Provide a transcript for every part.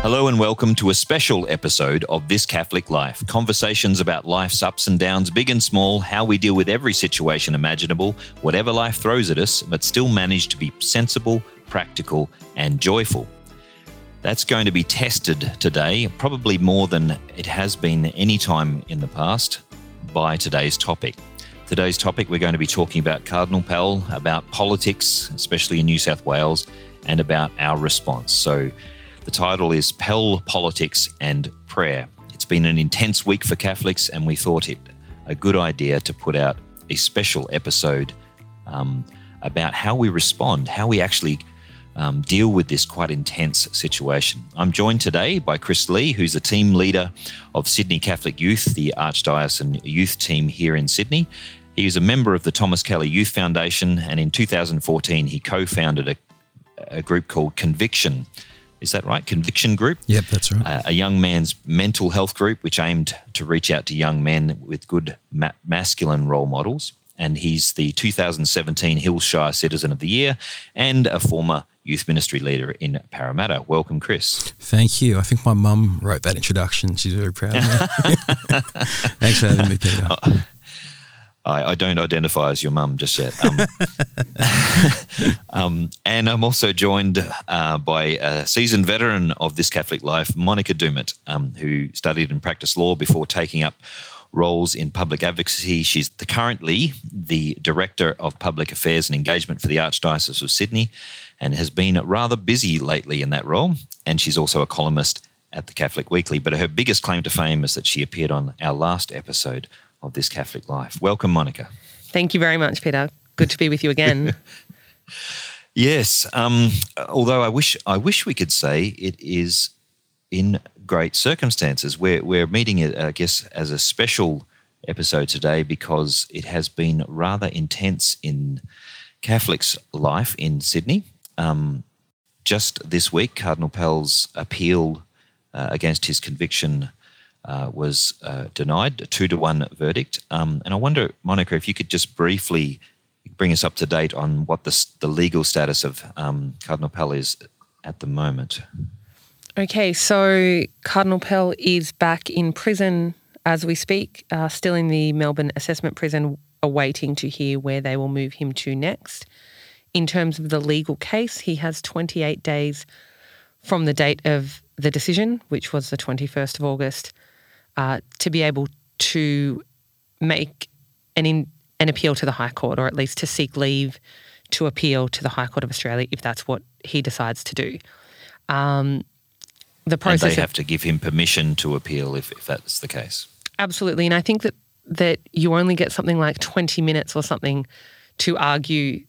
Hello and welcome to a special episode of This Catholic Life. Conversations about life's ups and downs, big and small, how we deal with every situation imaginable, whatever life throws at us, but still manage to be sensible, practical, and joyful. That's going to be tested today, probably more than it has been any time in the past, by today's topic. Today's topic, we're going to be talking about Cardinal Pell, about politics, especially in New South Wales, and about our response. So, the title is Pell Politics and Prayer. It's been an intense week for Catholics, and we thought it a good idea to put out a special episode um, about how we respond, how we actually um, deal with this quite intense situation. I'm joined today by Chris Lee, who's the team leader of Sydney Catholic Youth, the Archdiocesan youth team here in Sydney. He is a member of the Thomas Kelly Youth Foundation, and in 2014, he co founded a, a group called Conviction is that right? Conviction Group. Yep, that's right. Uh, a young man's mental health group, which aimed to reach out to young men with good ma- masculine role models. And he's the 2017 Hills Shire Citizen of the Year and a former youth ministry leader in Parramatta. Welcome, Chris. Thank you. I think my mum wrote that introduction. She's very proud of me. Thanks for having me, Peter. I, I don't identify as your mum just yet. Um, um, and I'm also joined uh, by a seasoned veteran of this Catholic life, Monica Doumit, um, who studied and practiced law before taking up roles in public advocacy. She's the, currently the Director of Public Affairs and Engagement for the Archdiocese of Sydney and has been rather busy lately in that role. And she's also a columnist at the Catholic Weekly. But her biggest claim to fame is that she appeared on our last episode of this Catholic life. Welcome, Monica. Thank you very much, Peter. Good to be with you again. yes, um, although I wish I wish we could say it is in great circumstances. We're we're meeting it, I guess, as a special episode today because it has been rather intense in Catholics' life in Sydney. Um, just this week, Cardinal Pell's appeal uh, against his conviction uh, was uh, denied, a two to one verdict. Um, and I wonder, Monica, if you could just briefly bring us up to date on what the, the legal status of um, Cardinal Pell is at the moment. Okay, so Cardinal Pell is back in prison as we speak, uh, still in the Melbourne assessment prison, awaiting to hear where they will move him to next. In terms of the legal case, he has 28 days from the date of the decision, which was the 21st of August, uh, to be able to make an in, an appeal to the High Court, or at least to seek leave to appeal to the High Court of Australia if that's what he decides to do. Um, the process and they have of, to give him permission to appeal if, if that's the case. Absolutely, and I think that that you only get something like twenty minutes or something to argue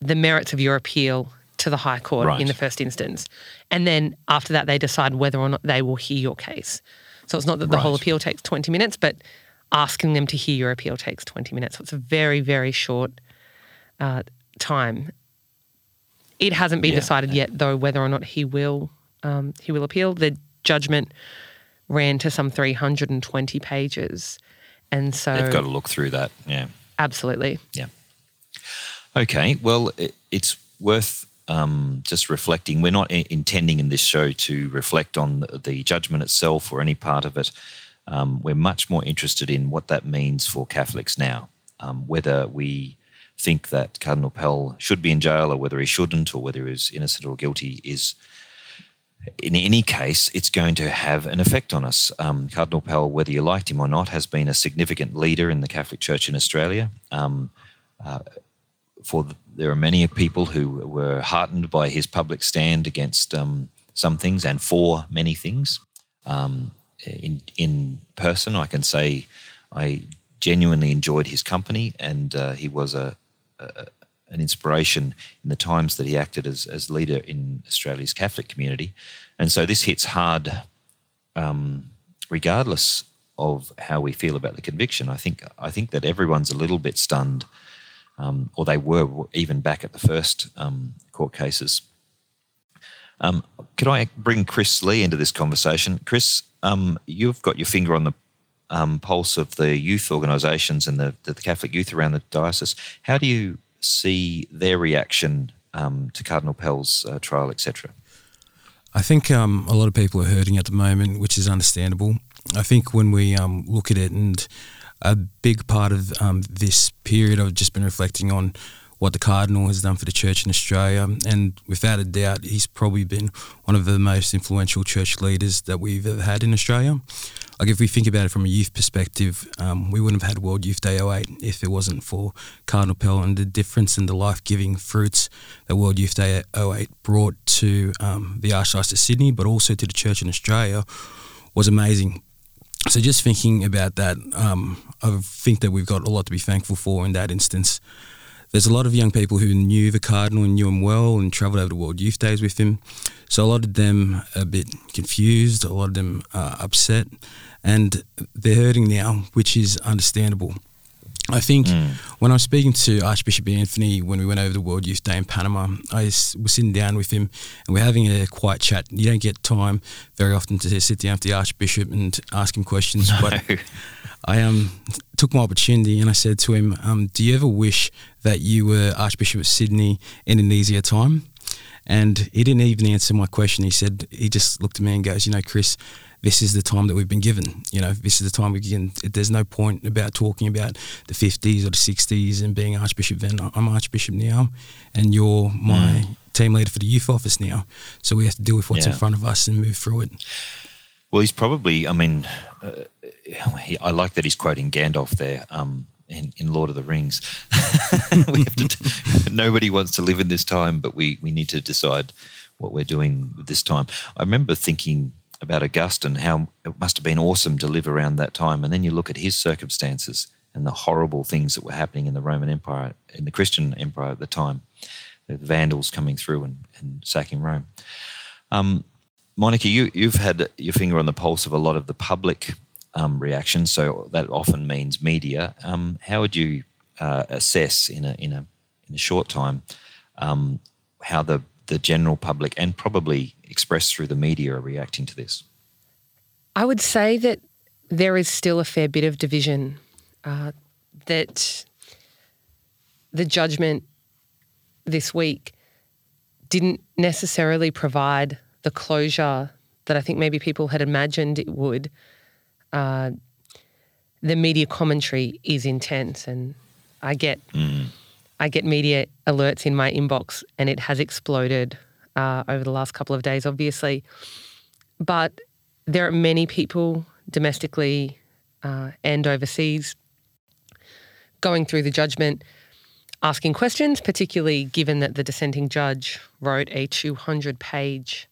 the merits of your appeal to the High Court right. in the first instance, and then after that they decide whether or not they will hear your case. So it's not that the right. whole appeal takes 20 minutes, but asking them to hear your appeal takes 20 minutes. So it's a very, very short uh, time. It hasn't been yeah. decided yet, though, whether or not he will um, he will appeal. The judgment ran to some 320 pages, and so they've got to look through that. Yeah, absolutely. Yeah. Okay. Well, it, it's worth um, just reflecting. We're not intending in this show to reflect on the, judgment itself or any part of it. Um, we're much more interested in what that means for Catholics now, um, whether we think that Cardinal Pell should be in jail or whether he shouldn't or whether he's innocent or guilty is. In any case, it's going to have an effect on us. Um, Cardinal Pell, whether you liked him or not, has been a significant leader in the Catholic Church in Australia. Um, uh, for the, there are many people who were heartened by his public stand against um, some things and for many things. Um, in in person, I can say I genuinely enjoyed his company, and uh, he was a, a, an inspiration in the times that he acted as as leader in Australia's Catholic community. And so this hits hard, um, regardless of how we feel about the conviction. I think I think that everyone's a little bit stunned um, or they were even back at the first um, court cases. Um, could I bring Chris Lee into this conversation? Chris, um, you've got your finger on the um, pulse of the youth organisations and the, the, Catholic youth around the diocese. How do you see their reaction um, to Cardinal Pell's uh, trial, etc.? I think a lot of people are hurting at the moment, which is understandable. I think when we look at it, and a big part of um, this period, I've just been reflecting on what the Cardinal has done for the church in Australia. And without a doubt, he's probably been one of the most influential church leaders that we've ever had in Australia. Like, if we think about it from a youth perspective, um, we wouldn't have had World Youth Day 08 if it wasn't for Cardinal Pell and the difference and the life giving fruits that World Youth Day 08 brought to um, the Archdiocese of Sydney, but also to the church in Australia was amazing. So, just thinking about that, um, I think that we've got a lot to be thankful for in that instance there's a lot of young people who knew the Cardinal and knew him well and travelled over to World Youth Days with him. So a lot of them are a bit confused, a lot of them are upset, and they're hurting now, which is understandable. I think mm. when I was speaking to Archbishop Anthony when we went over the World Youth Day in Panama, I was sitting down with him and we're having a quiet chat. You don't get time very often to sit down with the Archbishop and ask him questions, no. but I um, took my opportunity and I said to him, um, "Do you ever wish that you were Archbishop of Sydney in an easier time?" And he didn't even answer my question. He said he just looked at me and goes, "You know, Chris." This is the time that we've been given. You know, this is the time we can. There's no point about talking about the 50s or the 60s and being Archbishop then. I'm Archbishop now, and you're my mm. team leader for the youth office now. So we have to deal with what's yeah. in front of us and move through it. Well, he's probably. I mean, uh, he, I like that he's quoting Gandalf there. Um, in, in, Lord of the Rings, we have to. nobody wants to live in this time, but we we need to decide what we're doing with this time. I remember thinking about Augustine, how it must have been awesome to live around that time, and then you look at his circumstances and the horrible things that were happening in the Roman Empire, in the Christian Empire at the time, the Vandals coming through and, and sacking Rome. Um, Monica, you, you've had your finger on the pulse of a lot of the public um, reaction, so that often means media. Um, how would you uh, assess in a in a in a short time um, how the the general public and probably expressed through the media are reacting to this? I would say that there is still a fair bit of division. Uh, that the judgment this week didn't necessarily provide the closure that I think maybe people had imagined it would. Uh, the media commentary is intense, and I get mm. I get media alerts in my inbox, and it has exploded uh, over the last couple of days, obviously. But there are many people domestically uh, and overseas going through the judgment, asking questions, particularly given that the dissenting judge wrote a 200 page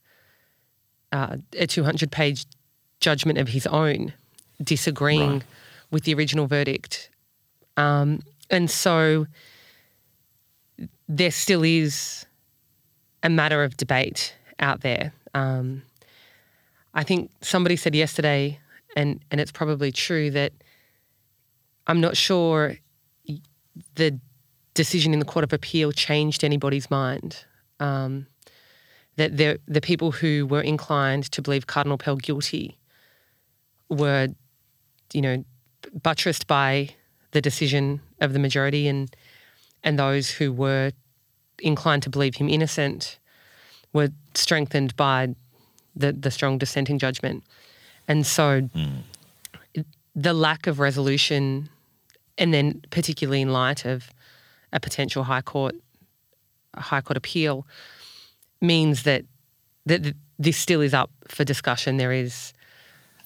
uh, a 200 page judgment of his own, disagreeing right. with the original verdict. Um, and so there still is a matter of debate out there. Um, I think somebody said yesterday, and, and it's probably true, that I'm not sure the decision in the Court of Appeal changed anybody's mind. Um, that the the people who were inclined to believe Cardinal Pell guilty were, you know, buttressed by the decision of the majority, and and those who were inclined to believe him innocent were strengthened by the the strong dissenting judgment, and so mm. the lack of resolution, and then particularly in light of a potential high court a high court appeal means that that this still is up for discussion. There is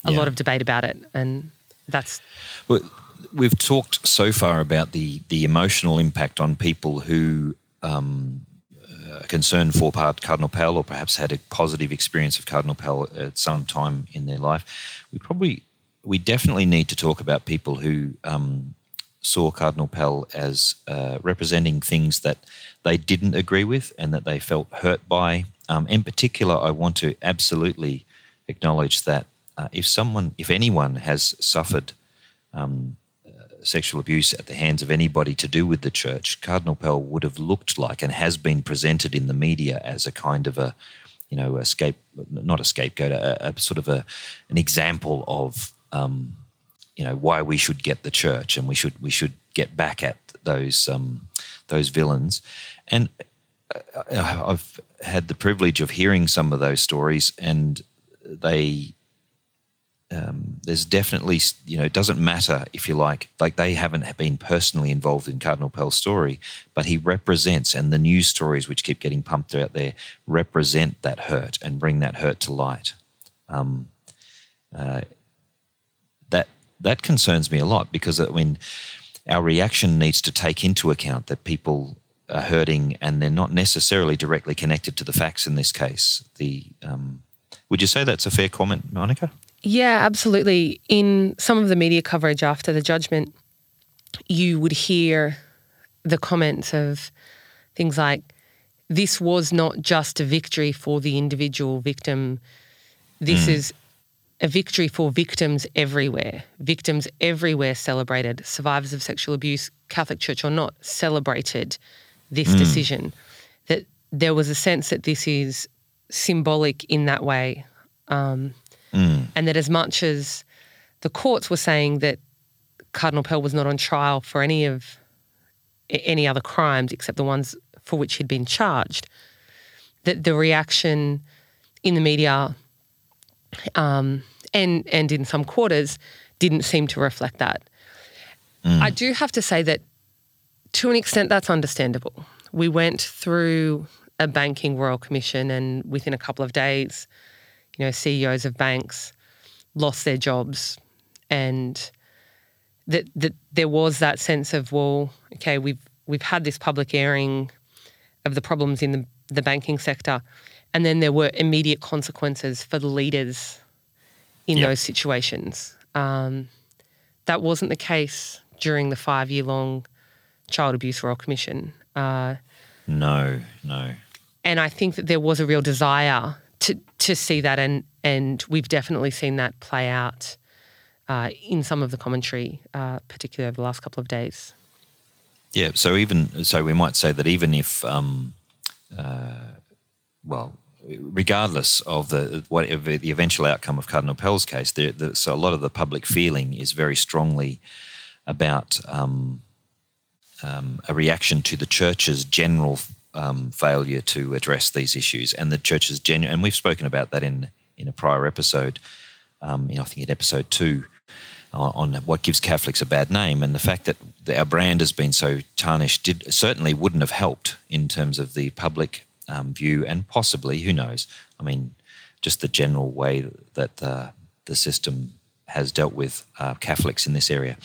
a yeah. lot of debate about it, and that's. Well, we've talked so far about the the emotional impact on people who. Um, are concerned for Cardinal Pell, or perhaps had a positive experience of Cardinal Pell at some time in their life. We probably, we definitely need to talk about people who um, saw Cardinal Pell as uh, representing things that they didn't agree with and that they felt hurt by. Um, in particular, I want to absolutely acknowledge that uh, if someone, if anyone has suffered um, sexual abuse at the hands of anybody to do with the church, Cardinal Pell would have looked like and has been presented in the media as a kind of a, you know, a scape, not a scapegoat, a, a sort of a, an example of um, you know why we should get the church and we should we should get back at those um, those villains. And I've had the privilege of hearing some of those stories, and they um, there's definitely you know it doesn't matter if you like like they haven't been personally involved in Cardinal Pell's story, but he represents and the news stories which keep getting pumped out there represent that hurt and bring that hurt to light. Um, uh, that that concerns me a lot because I mean our reaction needs to take into account that people are hurting and they're not necessarily directly connected to the facts in this case. The um, would you say that's a fair comment, Monica? Yeah, absolutely. In some of the media coverage after the judgment, you would hear the comments of things like, this was not just a victory for the individual victim. This mm. is a victory for victims everywhere. Victims everywhere celebrated. Survivors of sexual abuse, Catholic Church or not, celebrated this mm. decision. That there was a sense that this is symbolic in that way. Um, Mm. And that as much as the courts were saying that Cardinal Pell was not on trial for any of any other crimes except the ones for which he'd been charged, that the reaction in the media um, and and in some quarters didn't seem to reflect that. Mm. I do have to say that to an extent that's understandable. We went through a banking royal commission and within a couple of days you know, CEOs of banks lost their jobs and that that there was that sense of well, okay, we've we've had this public airing of the problems in the, the banking sector, and then there were immediate consequences for the leaders in yep. those situations. Um, that wasn't the case during the five year long Child Abuse Royal Commission. Uh, no, no. And I think that there was a real desire to to see that, and and we've definitely seen that play out uh, in some of the commentary, uh, particularly over the last couple of days. Yeah. So even so, we might say that even if, um, uh, well, regardless of the whatever the eventual outcome of Cardinal Pell's case, there, the, so a lot of the public feeling is very strongly about um, um, a reaction to the church's general um, failure to address these issues, and the church's genuine. And we've spoken about that in in a prior episode. Um, you know, I think in episode two on, on what gives Catholics a bad name, and the fact that our brand has been so tarnished did certainly wouldn't have helped in terms of the public um, view, and possibly who knows? I mean, just the general way that uh, the system has dealt with uh, Catholics in this area.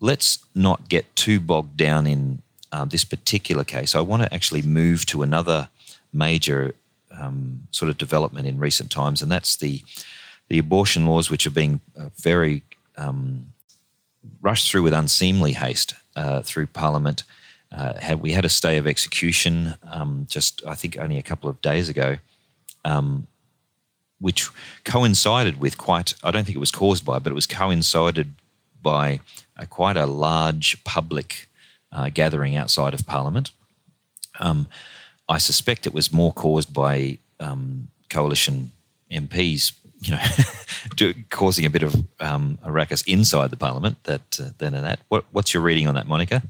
Let's not get too bogged down in uh, this particular case, I want to actually move to another major um, sort of development in recent times, and that's the the abortion laws, which are being uh, very um, rushed through with unseemly haste uh, through Parliament. Uh, had, we had a stay of execution um, just, I think, only a couple of days ago, um, which coincided with quite, I don't think it was caused by, but it was coincided by a, quite a large public uh, gathering outside of Parliament. Um, I suspect it was more caused by um, coalition MPs, you know, causing a bit of um, a ruckus inside the Parliament that uh, than that. What, what's your reading on that, Monica?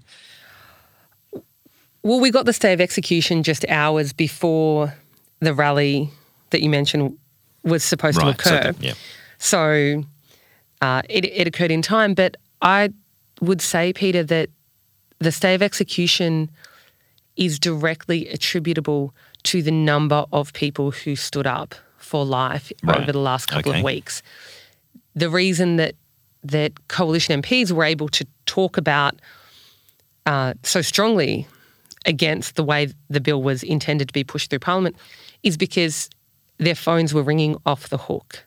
Well, we got the stay of execution just hours before the rally that you mentioned was supposed right, to occur. So, yeah. so uh, it, it occurred in time, but I would say, Peter, that the stay of execution is directly attributable to the number of people who stood up for life right. over the last couple okay. of weeks. The reason that that coalition MPs were able to talk about uh, so strongly against the way the bill was intended to be pushed through Parliament is because their phones were ringing off the hook.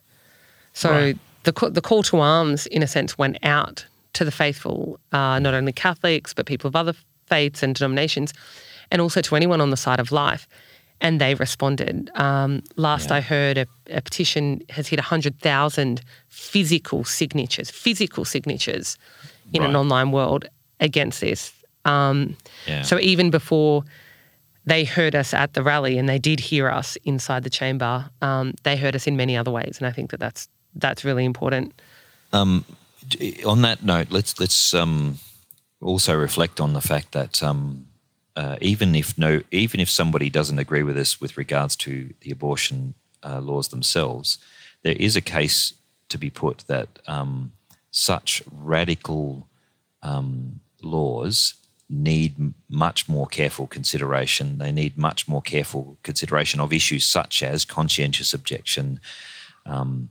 So right. the the call to arms, in a sense, went out to the faithful, uh, not only Catholics, but people of other faiths and denominations, and also to anyone on the side of life. And they responded. Um, last yeah. I heard, a, a, petition has hit 100,000 physical signatures, physical signatures in right. an online world against this. Um, yeah. So even before they heard us at the rally, and they did hear us inside the chamber, um, they heard us in many other ways. And I think that that's, that's really important. Um, on that note, let's let's um, also reflect on the fact that um, uh, even if no, even if somebody doesn't agree with us with regards to the abortion uh, laws themselves, there is a case to be put that um, such radical um, laws need much more careful consideration. They need much more careful consideration of issues such as conscientious objection. Um,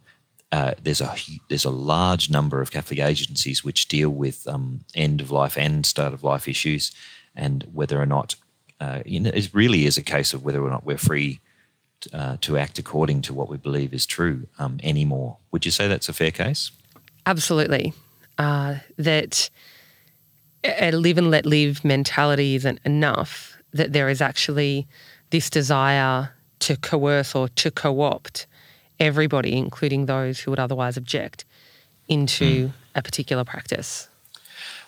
uh, there's a there's a large number of Catholic agencies which deal with um, end of life and start of life issues, and whether or not uh, you know, it really is a case of whether or not we're free uh, to act according to what we believe is true um, anymore. Would you say that's a fair case? Absolutely. Uh, that a live and let live mentality isn't enough, that there is actually this desire to coerce or to co opt everybody, including those who would otherwise object, into mm. a particular practice.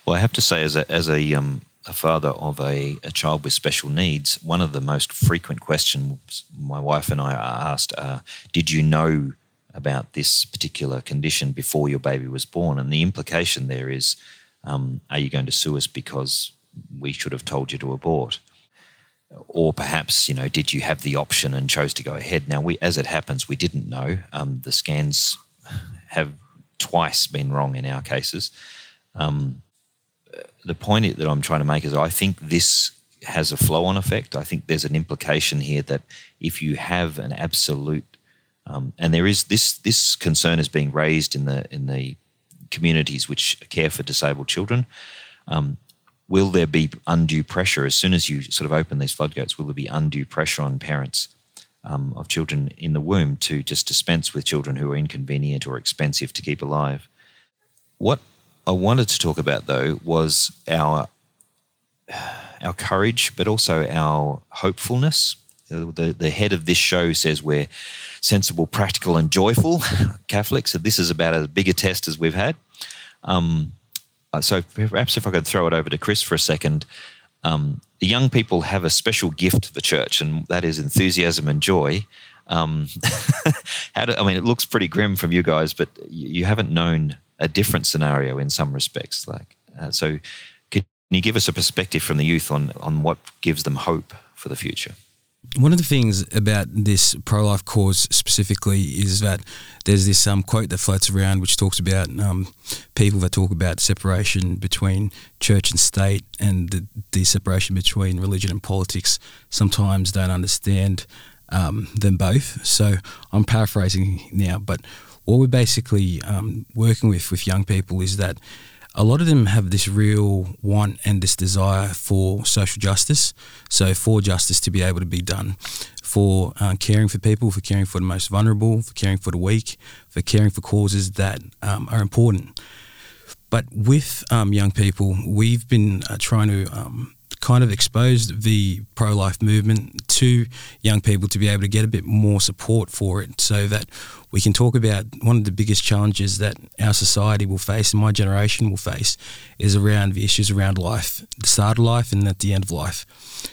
Well, I have to say, as a, as a, um, a father of a, a, child with special needs, one of the most frequent questions my wife and I are asked are Did you know about this particular condition before your baby was born? And the implication there is um, are you going to sue us because we should have told you to abort? Or perhaps, you know, did you have the option and chose to go ahead? Now, we, as it happens, we didn't know. Um, the scans have twice been wrong in our cases. Um, the point that I'm trying to make is I think this has a flow on effect. I think there's an implication here that if you have an absolute um, and there is this this concern is being raised in the in the communities which care for disabled children. Will there be undue pressure as soon as you sort of open these floodgates? Will there be undue pressure on parents um, of children in the womb to just dispense with children who are inconvenient or expensive to keep alive? What I wanted to talk about though was our our courage, but also our hopefulness. The, the head of this show says we're sensible, practical, and joyful Catholics. So this is about as big a test as we've had. Um, uh, so perhaps if I could throw it over to Chris for a second. Um, young people have a special gift for the church, and that is enthusiasm and joy. Um, do, I mean, it looks pretty grim from you guys, but you haven't known a different scenario in some respects. Like, uh, so can you give us a perspective from the youth on on what gives them hope for the future? One of the things about this pro life cause specifically is that there's this um, quote that floats around which talks about um, people that talk about separation between church and state and the, the separation between religion and politics sometimes don't understand um, them both. So I'm paraphrasing now, but what we're basically um, working with with young people is that a lot of them have this real want and this desire for social justice. So, for justice to be able to be done, for uh, caring for people, for caring for the most vulnerable, for caring for the weak, for caring for causes that um, are important. But with um, young people, we've been uh, trying to um, kind of exposed the pro life movement to young people to be able to get a bit more support for it so that we can talk about one of the biggest challenges that our society will face and my generation will face is around the issues around life, the start of life and at the end of life.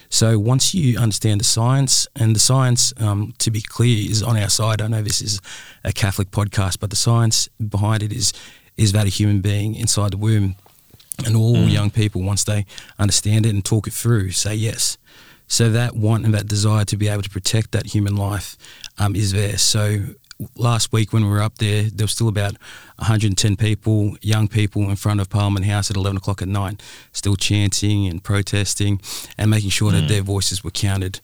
So once you understand the science, and the science, um, to be clear, is on our side. I know this is a Catholic podcast, but the science behind it is is that a human being inside the womb and all mm. young people, once they understand it and talk it through, say yes. So that want and that desire to be able to protect that human life um, is there. So last week when we were up there, there was still about 110 people, young people, in front of Parliament House at 11 o'clock at night, still chanting and protesting and making sure mm. that their voices were counted.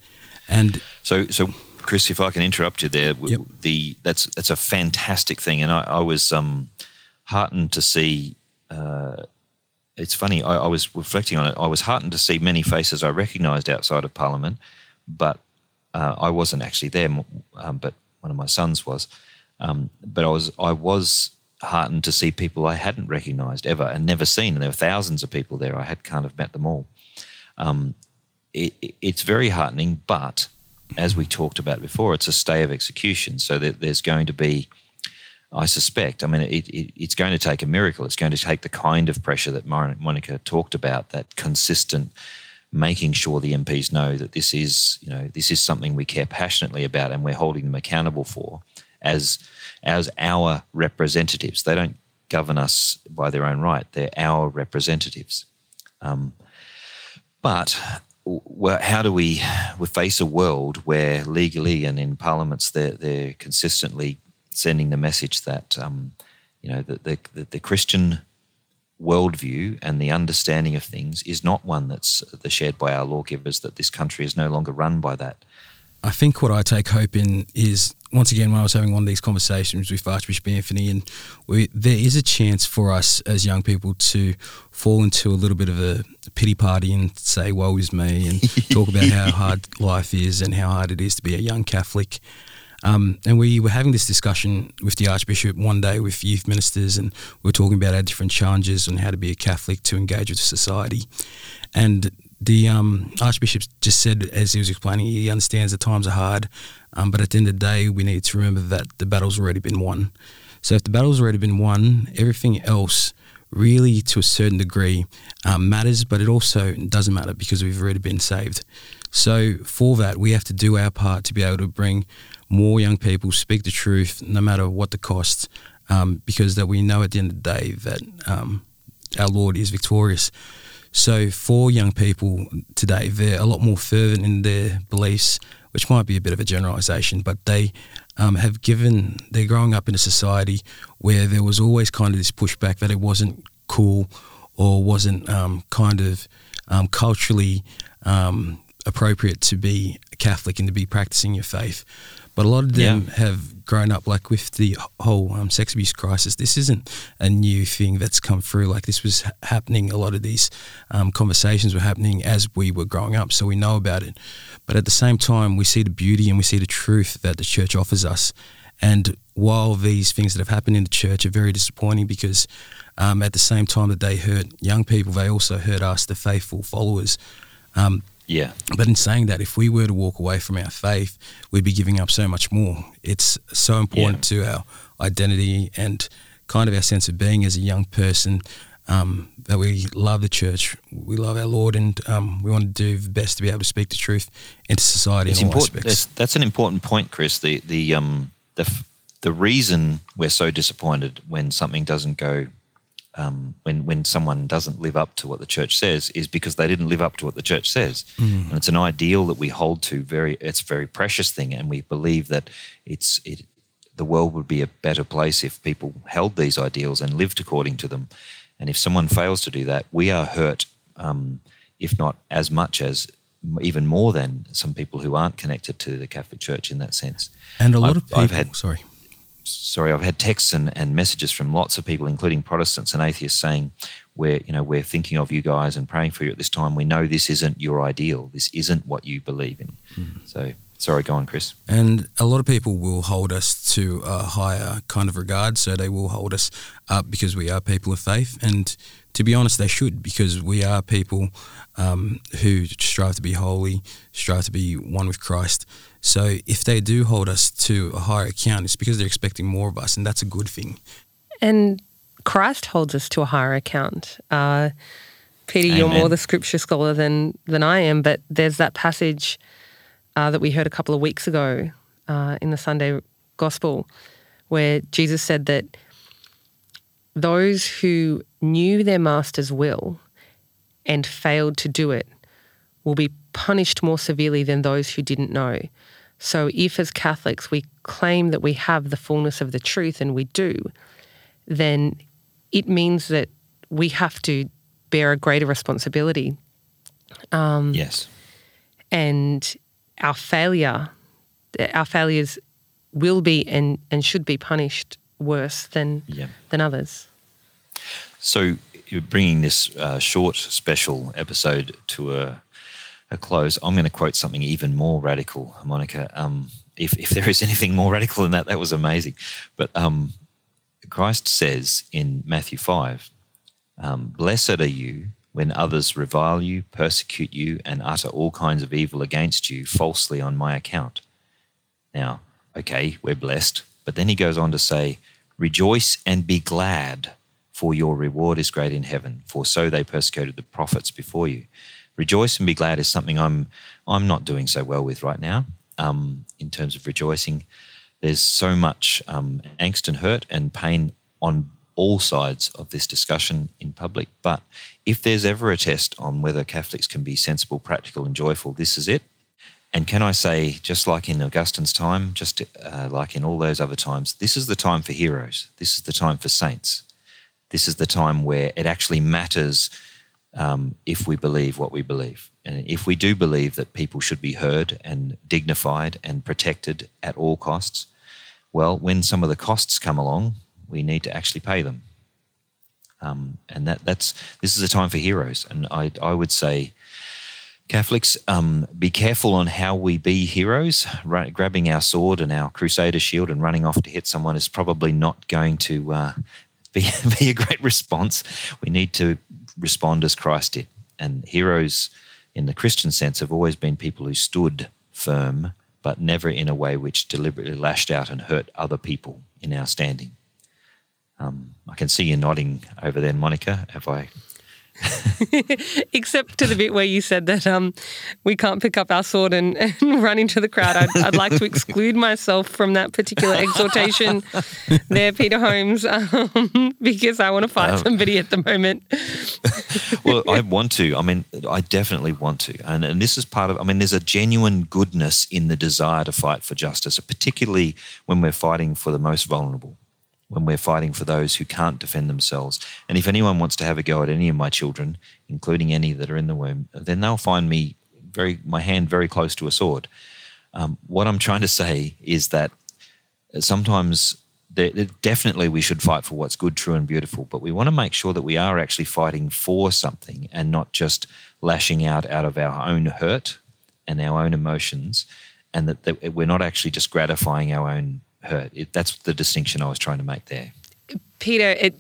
And so, so Chris, if I can interrupt you there, yep. the that's that's a fantastic thing, and I, I was um, heartened to see. Uh, it's funny. I, I, was reflecting on it. I was heartened to see many faces I recognised outside of Parliament, but uh, I wasn't actually there. Um, but one of my sons was. Um, but I was I was heartened to see people I hadn't recognised ever and never seen. And there were thousands of people there. I had kind of met them all. Um, it, it's very heartening, but as we talked about before, it's a stay of execution. So there's going to be I suspect. I mean, it, it, it's going to take a miracle. It's going to take the kind of pressure that Monica talked about, that consistent making sure the MPs know that this is, you know, this is something we care passionately about and we're holding them accountable for as as our representatives. They don't govern us by their own right. They're our representatives. Um, but how do we we face a world where legally and in parliaments they're they're consistently sending the message that um, you know the, the the Christian worldview and the understanding of things is not one that's shared by our lawgivers. That this country is no longer run by that. I think what I take hope in is once again when I was having one of these conversations with Archbishop Anthony, and we, there is a chance for us as young people to fall into a little bit of a pity party and say "woe is me" and talk about how hard life is and how hard it is to be a young Catholic. Um, and we were having this discussion with the Archbishop one day with youth ministers, and we were talking about our different challenges and how to be a Catholic to engage with society. And the um, Archbishop just said, as he was explaining, he understands that times are hard, um, but at the end of the day, we need to remember that the battle's already been won. So if the battle's already been won, everything else really, to a certain degree, um, matters, but it also doesn't matter because we've already been saved. So for that, we have to do our part to be able to bring more young people speak the truth, no matter what the cost, um, because that we know at the end of the day that um, our Lord is victorious. So for young people today, they're a lot more fervent in their beliefs, which might be a bit of a generalisation, but they um, have given. They're growing up in a society where there was always kind of this pushback that it wasn't cool or wasn't um, kind of um, culturally um, appropriate to be Catholic and to be practicing your faith. But a lot of them yeah. have grown up like with the whole um, sex abuse crisis. This isn't a new thing that's come through. Like this was ha- happening. A lot of these um, conversations were happening as we were growing up, so we know about it. But at the same time, we see the beauty and we see the truth that the church offers us. And while these things that have happened in the church are very disappointing because um, at the same time that they hurt young people, they also hurt us, the faithful followers. Um, yeah. But in saying that, if we were to walk away from our faith, we'd be giving up so much more. It's so important yeah. to our identity and kind of our sense of being as a young person um, that we love the church, we love our Lord, and um, we want to do the best to be able to speak the truth into society it's in all aspects. That's, that's, an important point, Chris. The the um the the reason we're so disappointed when something doesn't go um, when when someone doesn't live up to what the church says is because they didn't live up to what the church says, mm. and it's an ideal that we hold to. Very, it's a very precious thing, and we believe that it's it. The world would be a better place if people held these ideals and lived according to them. And if someone fails to do that, we are hurt, um, if not as much as even more than some people who aren't connected to the Catholic Church in that sense. And a lot I've, of people. I've had, sorry sorry, I've had texts and, and messages from lots of people, including Protestants and atheists, saying we're you know we're thinking of you guys and praying for you at this time. We know this isn't your ideal. This isn't what you believe in. Mm. So sorry, go on, Chris. And a lot of people will hold us to a higher kind of regard. So they will hold us up because we are people of faith. And to be honest, they should because we are people um, who strive to be holy, strive to be one with Christ. So if they do hold us to a higher account, it's because they're expecting more of us, and that's a good thing. And Christ holds us to a higher account. Uh, Peter, Amen. you're more the scripture scholar than than I am, but there's that passage uh, that we heard a couple of weeks ago uh, in the Sunday Gospel where Jesus said that those who knew their master's will and failed to do it will be punished more severely than those who didn't know. So, if as Catholics we claim that we have the fullness of the truth, and we do, then it means that we have to bear a greater responsibility. Um, yes. And our failure, our failures will be and, and should be punished worse than, yeah. than others. So, you're bringing this uh, short special episode to a a close, I'm going to quote something even more radical, Monica. Um, if, if there is anything more radical than that, that was amazing. But um, Christ says in Matthew 5, um, Blessed are you when others revile you, persecute you, and utter all kinds of evil against you falsely on my account. Now, okay, we're blessed. But then he goes on to say, Rejoice and be glad, for your reward is great in heaven, for so they persecuted the prophets before you rejoice and be glad is something I'm I'm not doing so well with right now. Um, in terms of rejoicing, there's so much um, angst and hurt and pain on all sides of this discussion in public. But if there's ever a test on whether Catholics can be sensible, practical, and joyful, this is it. And can I say, just like in Augustine's time, just uh, like in all those other times, this is the time for heroes. This is the time for saints. This is the time where it actually matters um, if we believe what we believe. And if we do believe that people should be heard and dignified and protected at all costs, well, when some of the costs come along, we need to actually pay them. Um, and that, that's this is a time for heroes. And I, I would say Catholics, um, be careful on how we be heroes. Grabbing our sword and our crusader shield and running off to hit someone is probably not going to uh, be, be a great response. We need to respond as Christ did. And heroes, in the Christian sense, have always been people who stood firm, but never in a way which deliberately lashed out and hurt other people in our standing. Um, I can see you nodding over there, Monica. Have I Except to the bit where you said that um, we can't pick up our sword and, and run into the crowd. I'd, I'd, like to exclude myself from that particular exhortation there, Peter Holmes, um, because I want to fight um, somebody at the moment. well, I want to. I mean, I definitely want to. And, and this is part of, I mean, there's a genuine goodness in the desire to fight for justice, particularly when we're fighting for the most vulnerable when we're fighting for those who can't defend themselves. And if anyone wants to have a go at any of my children, including any that are in the womb, then they'll find me very my hand very close to a sword. Um, what I'm trying to say is that sometimes definitely we should fight for what's good, true, and beautiful, but we want to make sure that we are actually fighting for something and not just lashing out out of our own hurt and our own emotions, and that, that we're not actually just gratifying our own hurt. It, that's the distinction I was trying to make there. Peter, it,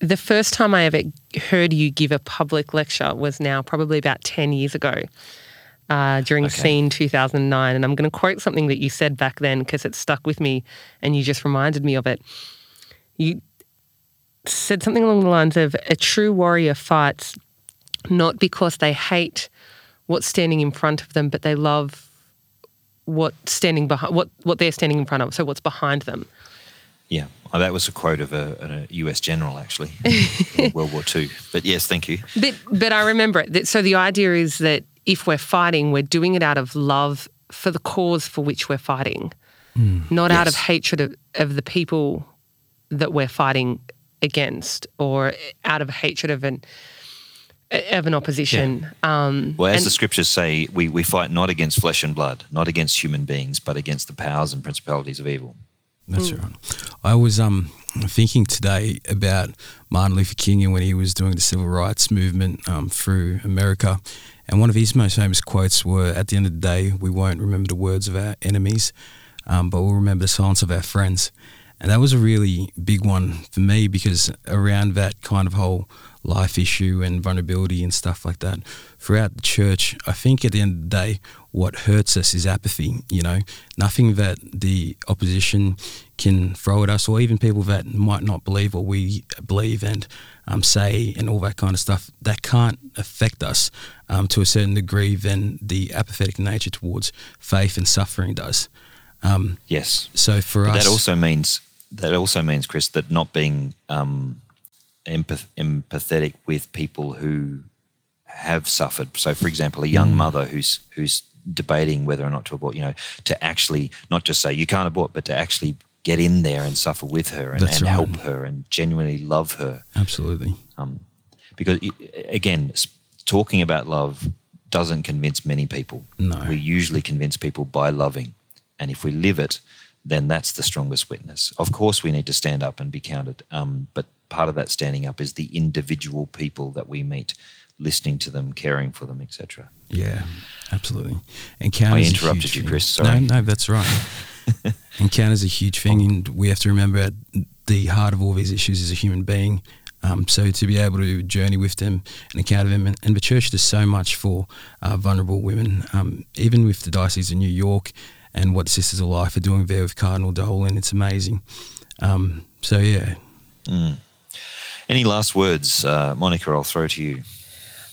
the first time I ever heard you give a public lecture was now probably about 10 years ago uh, during okay. Scene 2009. And I'm going to quote something that you said back then because it stuck with me and you just reminded me of it. You said something along the lines of a true warrior fights not because they hate what's standing in front of them, but they love what standing behind what what they're standing in front of. So what's behind them. Yeah, oh, that was a quote of a, a U.S. general actually, World War II. But yes, thank you. But but I remember it. So the idea is that if we're fighting, we're doing it out of love for the cause for which we're fighting, mm, not yes. out of hatred of, of the people that we're fighting against, or out of hatred of an of an opposition. Yeah. Um, well, as the scriptures say, we, we fight not against flesh and blood, not against human beings, but against the powers and principalities of evil. That's mm. right. I was um, thinking today about Martin Luther King and when he was doing the civil rights movement um, through America. And one of his most famous quotes were At the end of the day, we won't remember the words of our enemies, um, but we'll remember the silence of our friends. And that was a really big one for me because around that kind of whole life issue and vulnerability and stuff like that throughout the church, I think at the end of the day, what hurts us is apathy. You know, nothing that the opposition can throw at us, or even people that might not believe what we believe and um, say, and all that kind of stuff, that can't affect us um, to a certain degree than the apathetic nature towards faith and suffering does. Um, yes. So for but us, that also means that also means, Chris, that not being um, empath- empathetic with people who have suffered. So, for example, a young mm. mother who's who's debating whether or not to abort, you know, to actually not just say you can't abort, but to actually get in there and suffer with her and, and right. help her and genuinely love her. Absolutely. Um, because again, talking about love doesn't convince many people. No. We usually convince people by loving, and if we live it, then that's the strongest witness. Of course, we need to stand up and be counted, um, but part of that standing up is the individual people that we meet, listening to them, caring for them, etc. Yeah, absolutely. Encounter. I interrupted you, Chris. Sorry. No, no, that's right. Encounter is a huge thing, and we have to remember at the heart of all these issues is a human being. Um, so to be able to journey with them and encounter them, and, and the church does so much for uh, vulnerable women. Um, even with the Diocese of New York and what Sisters of Life are doing there with Cardinal Dolan, it's amazing. Um, so yeah. Mm. Any last words, uh, Monica? I'll throw to you.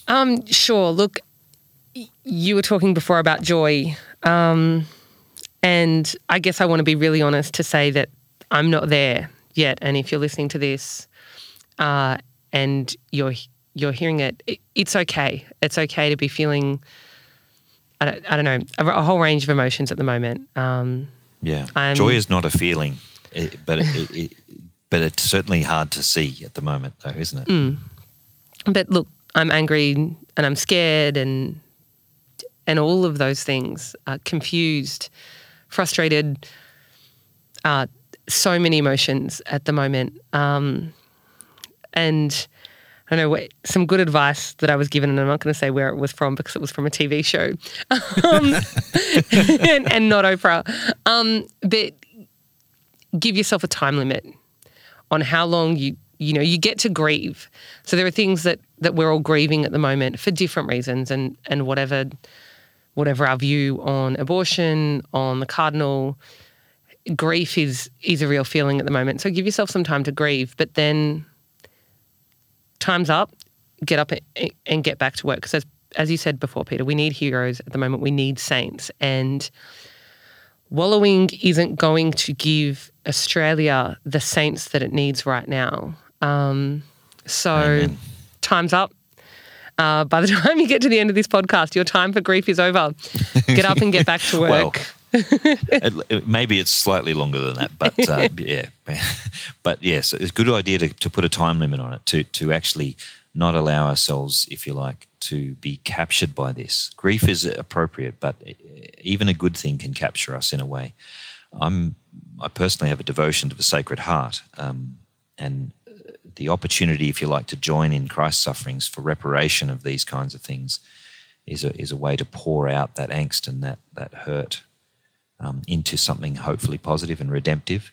Um, sure. Look, you were talking before about joy, um, and I guess I want to be really honest to say that I'm not there yet. And if you're listening to this, uh, and you're you're hearing it, it, it's okay. It's okay to be feeling. I don't, I don't know a, a, whole range of emotions at the moment. Um, yeah, I'm, joy is not a feeling, it, but it, but it's certainly hard to see at the moment, though, isn't it? Mm. But look, I'm angry and I'm scared and and all of those things, uh, confused, frustrated, uh, so many emotions at the moment. Um, and I don't know, some good advice that I was given, and I'm not going to say where it was from because it was from a TV show um, and, and, not Oprah. Um, but give yourself a time limit on how long you you know you get to grieve. So there are things that that we're all grieving at the moment for different reasons, and and whatever whatever our view on abortion, on the cardinal, grief is is a real feeling at the moment. So give yourself some time to grieve, but then time's up. Get up and get back to work because as as you said before, Peter, we need heroes at the moment. We need saints, and wallowing isn't going to give Australia the saints that it needs right now. Um, so Amen. time's up. Uh, by the time you get to the end of this podcast, your time for grief is over. Get up and get back to work. well, maybe it's slightly longer than that, but uh, yeah, but yes, it's a good idea to, to put a time limit on it to to actually not allow ourselves, if you like, to be captured by this. Grief is appropriate, but even a good thing can capture us in a way. I'm I personally have a devotion to the Sacred Heart, um, and the opportunity, if you like, to join in Christ's sufferings for reparation of these kinds of things is a, is a way to pour out that angst and that, that hurt um, into something hopefully positive and redemptive.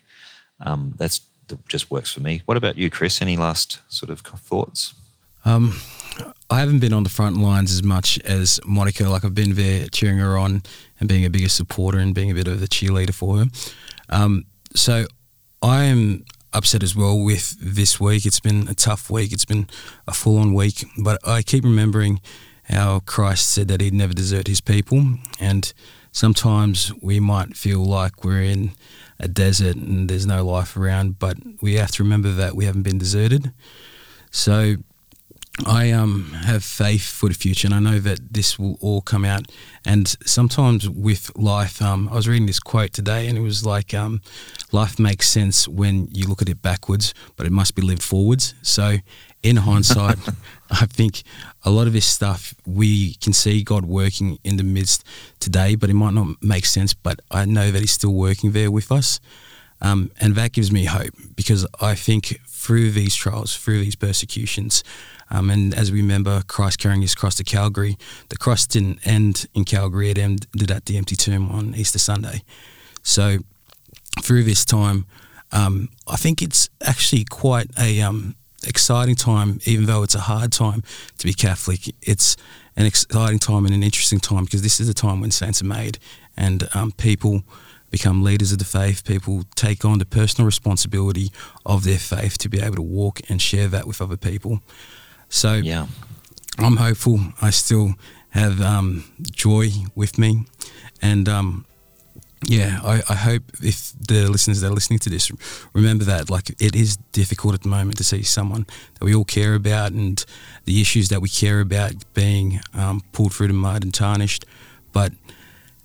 Um, that's that just works for me. What about you, Chris? Any last sort of thoughts? Um, I haven't been on the front lines as much as Monica. Like I've been there cheering her on and being a bigger supporter and being a bit of the cheerleader for her. Um, so I am upset as well with this week. It's been a tough week. It's been a full on week. But I keep remembering how Christ said that he'd never desert his people. And sometimes we might feel like we're in a desert and there's no life around, but we have to remember that we haven't been deserted. So I um, have faith for the future, and I know that this will all come out. And sometimes with life, um, I was reading this quote today, and it was like, um, "Life makes sense when you look at it backwards, but it must be lived forwards." So, in hindsight, I think a lot of this stuff we can see God working in the midst today, but it might not make sense. But I know that He's still working there with us. Um, and that gives me hope because I think through these trials, through these persecutions, um, and as we remember, Christ carrying his cross to Calvary, the cross didn't end in Calvary, it ended at the empty tomb on Easter Sunday. So through this time, um, I think it's actually quite a um, exciting time, even though it's a hard time to be Catholic. It's an exciting time and an interesting time because this is a time when saints are made and um, people become leaders of the faith. People take on the personal responsibility of their faith to be able to walk and share that with other people. So yeah, I'm hopeful. I still have um, joy with me, and um, yeah, I, I, hope if the listeners that are listening to this remember that like it is difficult at the moment to see someone that we all care about and the issues that we care about being um, pulled through the mud and tarnished, but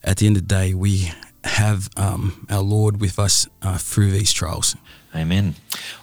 at the end of the day, we have um, our Lord with us uh, through these trials. Amen.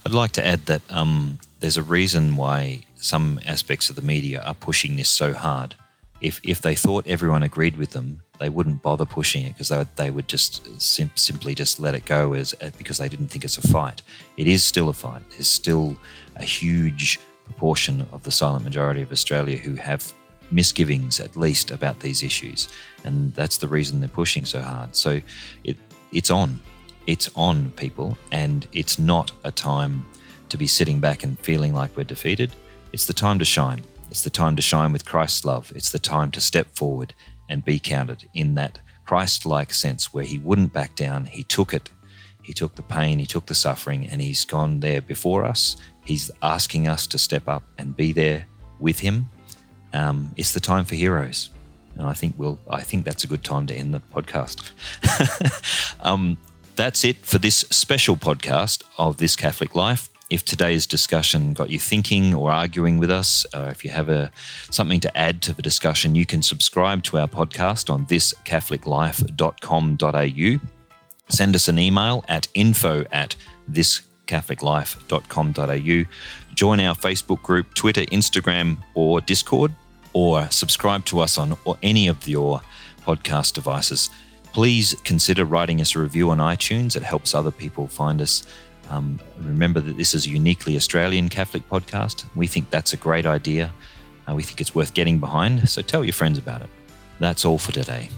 I'd like to add that um, there's a reason why some aspects of the media are pushing this so hard. If, if they thought everyone agreed with them, they wouldn't bother pushing it because they, they would just sim- simply just let it go as uh, because they didn't think it's a fight. It is still a fight. There's still a huge proportion of the silent majority of Australia who have misgivings at least about these issues and that's the reason they're pushing so hard. So it it's on. It's on people and it's not a time to be sitting back and feeling like we're defeated. It's the time to shine. It's the time to shine with Christ's love. It's the time to step forward and be counted in that Christ-like sense where he wouldn't back down he took it he took the pain he took the suffering and he's gone there before us he's asking us to step up and be there with him um, it's the time for heroes. And I think we'll, I think that's a good time to end the podcast. um, that's it for this special podcast of This Catholic Life. If today's discussion got you thinking or arguing with us, or if you have a, something to add to the discussion, you can subscribe to our podcast on thiscatholiclife.com.au. Send us an email at info at thiscatholiclife.com.au. Join our Facebook group, Twitter, Instagram, or Discord, or subscribe to us on or any of your podcast devices. Please consider writing us a review on iTunes. It helps other people find us. Um, remember that this is a uniquely Australian Catholic podcast. We think that's a great idea. Uh, we think it's worth getting behind. So tell your friends about it. That's all for today.